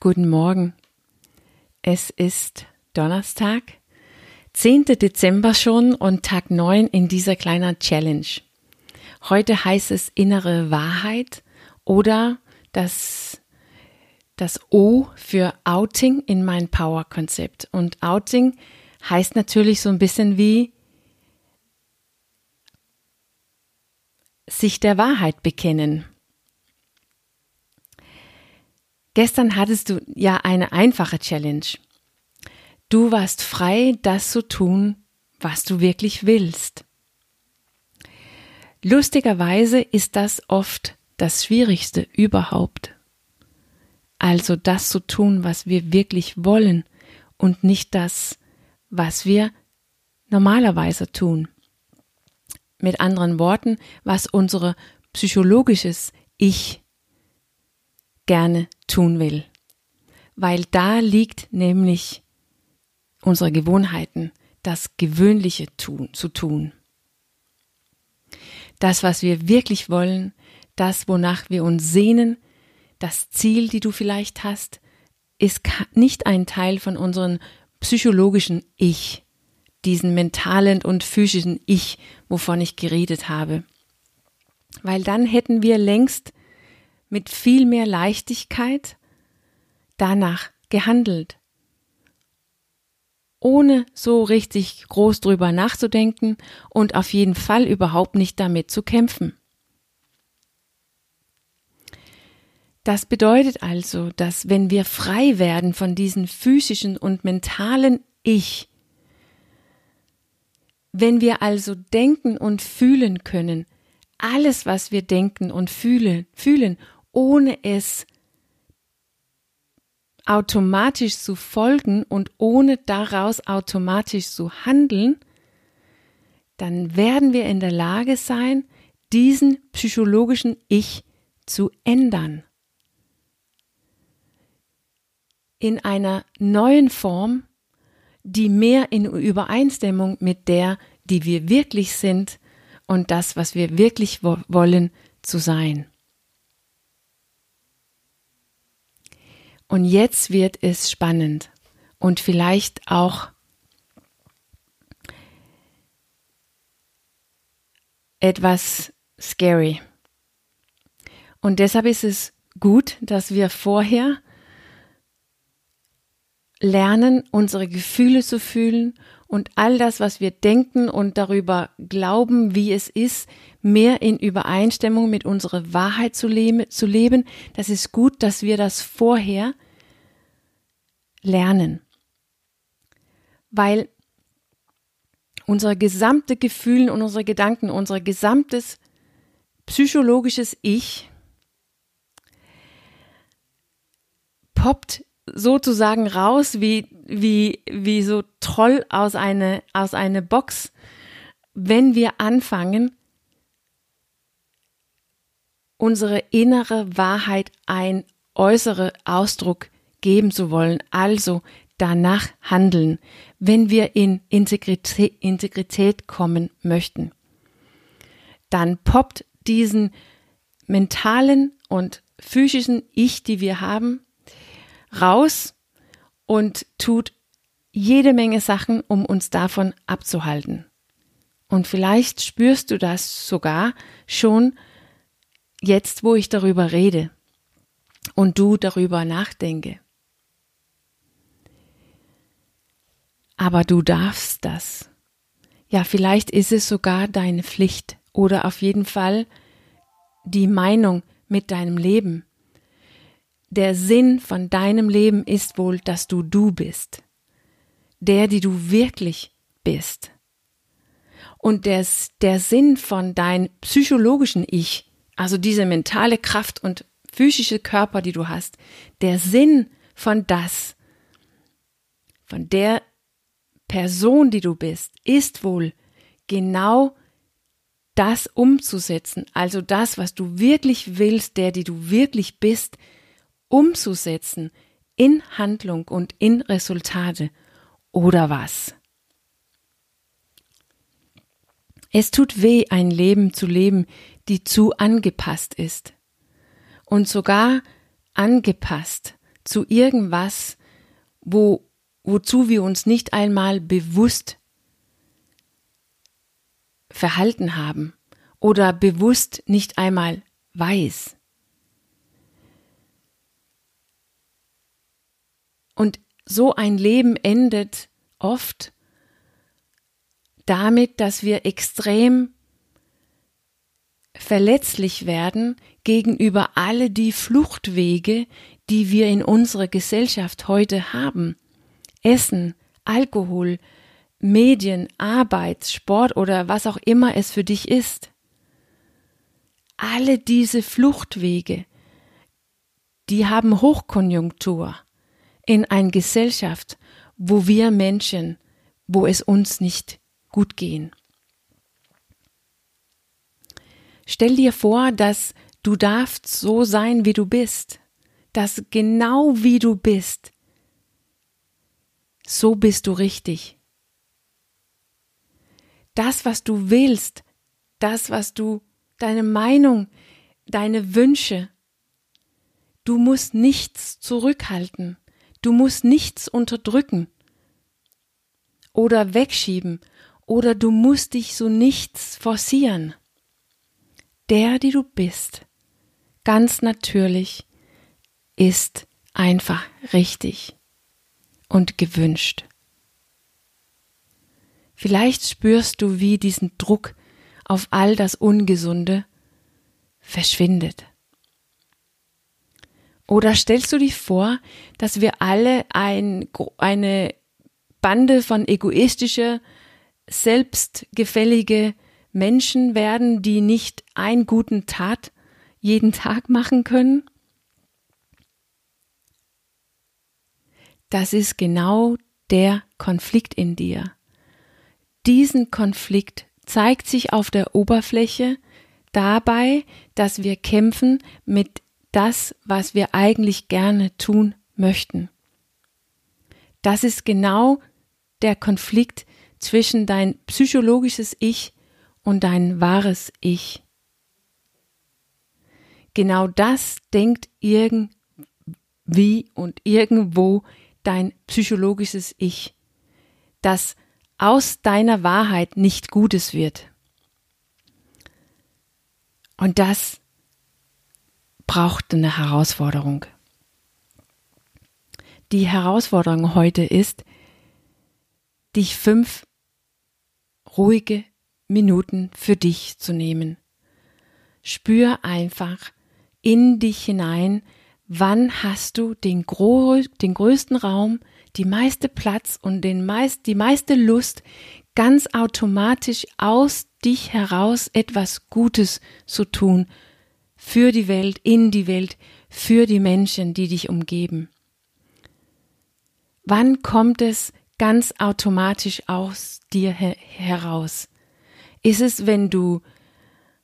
Guten Morgen. Es ist Donnerstag, 10. Dezember schon und Tag 9 in dieser kleinen Challenge. Heute heißt es innere Wahrheit oder das, das O für Outing in mein Power-Konzept. Und Outing heißt natürlich so ein bisschen wie sich der Wahrheit bekennen. Gestern hattest du ja eine einfache Challenge. Du warst frei, das zu tun, was du wirklich willst. Lustigerweise ist das oft das Schwierigste überhaupt. Also das zu tun, was wir wirklich wollen und nicht das, was wir normalerweise tun. Mit anderen Worten, was unser psychologisches Ich gerne tun will. Weil da liegt nämlich unsere Gewohnheiten, das Gewöhnliche tun, zu tun. Das, was wir wirklich wollen, das, wonach wir uns sehnen, das Ziel, die du vielleicht hast, ist nicht ein Teil von unserem psychologischen Ich, diesen mentalen und physischen Ich, wovon ich geredet habe. Weil dann hätten wir längst mit viel mehr Leichtigkeit danach gehandelt, ohne so richtig groß drüber nachzudenken und auf jeden Fall überhaupt nicht damit zu kämpfen. Das bedeutet also, dass wenn wir frei werden von diesen physischen und mentalen Ich, wenn wir also denken und fühlen können, alles, was wir denken und fühlen, fühlen ohne es automatisch zu folgen und ohne daraus automatisch zu handeln, dann werden wir in der Lage sein, diesen psychologischen Ich zu ändern. In einer neuen Form, die mehr in Übereinstimmung mit der, die wir wirklich sind und das, was wir wirklich wollen, zu sein. Und jetzt wird es spannend und vielleicht auch etwas scary. Und deshalb ist es gut, dass wir vorher lernen, unsere Gefühle zu fühlen und all das, was wir denken und darüber glauben, wie es ist, mehr in Übereinstimmung mit unserer Wahrheit zu, le zu leben. Das ist gut, dass wir das vorher lernen. Weil unsere gesamte Gefühle und unsere Gedanken, unser gesamtes psychologisches Ich poppt sozusagen raus wie, wie, wie so Troll aus einer aus eine Box, wenn wir anfangen, unsere innere Wahrheit ein äußere Ausdruck geben zu wollen, also danach handeln, wenn wir in Integrität, Integrität kommen möchten. Dann poppt diesen mentalen und physischen Ich, die wir haben, raus und tut jede Menge Sachen, um uns davon abzuhalten. Und vielleicht spürst du das sogar schon jetzt, wo ich darüber rede und du darüber nachdenke. Aber du darfst das. Ja, vielleicht ist es sogar deine Pflicht oder auf jeden Fall die Meinung mit deinem Leben der Sinn von deinem Leben ist wohl, dass du du bist. Der, die du wirklich bist. Und der, der Sinn von deinem psychologischen Ich, also diese mentale Kraft und physische Körper, die du hast, der Sinn von das, von der Person, die du bist, ist wohl genau das umzusetzen, also das, was du wirklich willst, der, die du wirklich bist, umzusetzen in Handlung und in Resultate oder was? Es tut weh, ein Leben zu leben, die zu angepasst ist und sogar angepasst zu irgendwas, wo, wozu wir uns nicht einmal bewusst verhalten haben oder bewusst nicht einmal weiß. Und so ein Leben endet oft damit, dass wir extrem verletzlich werden gegenüber alle die Fluchtwege, die wir in unserer Gesellschaft heute haben. Essen, Alkohol, Medien, Arbeit, Sport oder was auch immer es für dich ist. Alle diese Fluchtwege, die haben Hochkonjunktur in einer Gesellschaft, wo wir Menschen, wo es uns nicht gut gehen. Stell dir vor, dass du darfst so sein, wie du bist, dass genau wie du bist, so bist du richtig. Das, was du willst, das, was du, deine Meinung, deine Wünsche, du musst nichts zurückhalten, du musst nichts unterdrücken oder wegschieben oder du musst dich so nichts forcieren der, die du bist, ganz natürlich, ist einfach richtig und gewünscht. Vielleicht spürst du, wie diesen Druck auf all das Ungesunde verschwindet. Oder stellst du dich vor, dass wir alle ein, eine Bande von egoistischer, selbstgefällige Menschen werden, die nicht einen guten Tat jeden Tag machen können? Das ist genau der Konflikt in dir. Diesen Konflikt zeigt sich auf der Oberfläche dabei, dass wir kämpfen mit das, was wir eigentlich gerne tun möchten. Das ist genau der Konflikt zwischen dein psychologisches Ich und dein wahres Ich. Genau das denkt irgendwie und irgendwo dein psychologisches Ich, dass aus deiner Wahrheit nicht Gutes wird. Und das braucht eine Herausforderung. Die Herausforderung heute ist, dich fünf ruhige Minuten für dich zu nehmen. Spür einfach in dich hinein, wann hast du den, gro den größten Raum, die meiste Platz und den meist, die meiste Lust, ganz automatisch aus dich heraus etwas Gutes zu tun für die Welt, in die Welt, für die Menschen, die dich umgeben. Wann kommt es ganz automatisch aus dir her heraus? Ist es, wenn du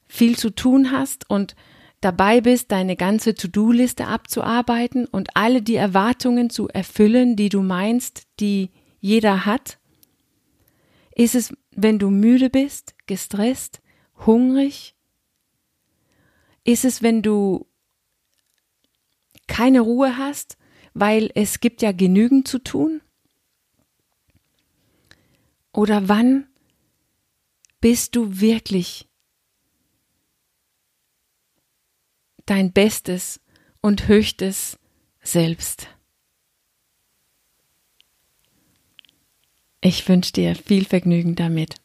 viel zu tun hast und dabei bist, deine ganze To-Do-Liste abzuarbeiten und alle die Erwartungen zu erfüllen, die du meinst, die jeder hat? Ist es, wenn du müde bist, gestresst, hungrig? Ist es, wenn du keine Ruhe hast, weil es gibt ja genügend zu tun? Oder wann bist du wirklich dein Bestes und höchstes Selbst. Ich wünsche dir viel Vergnügen damit.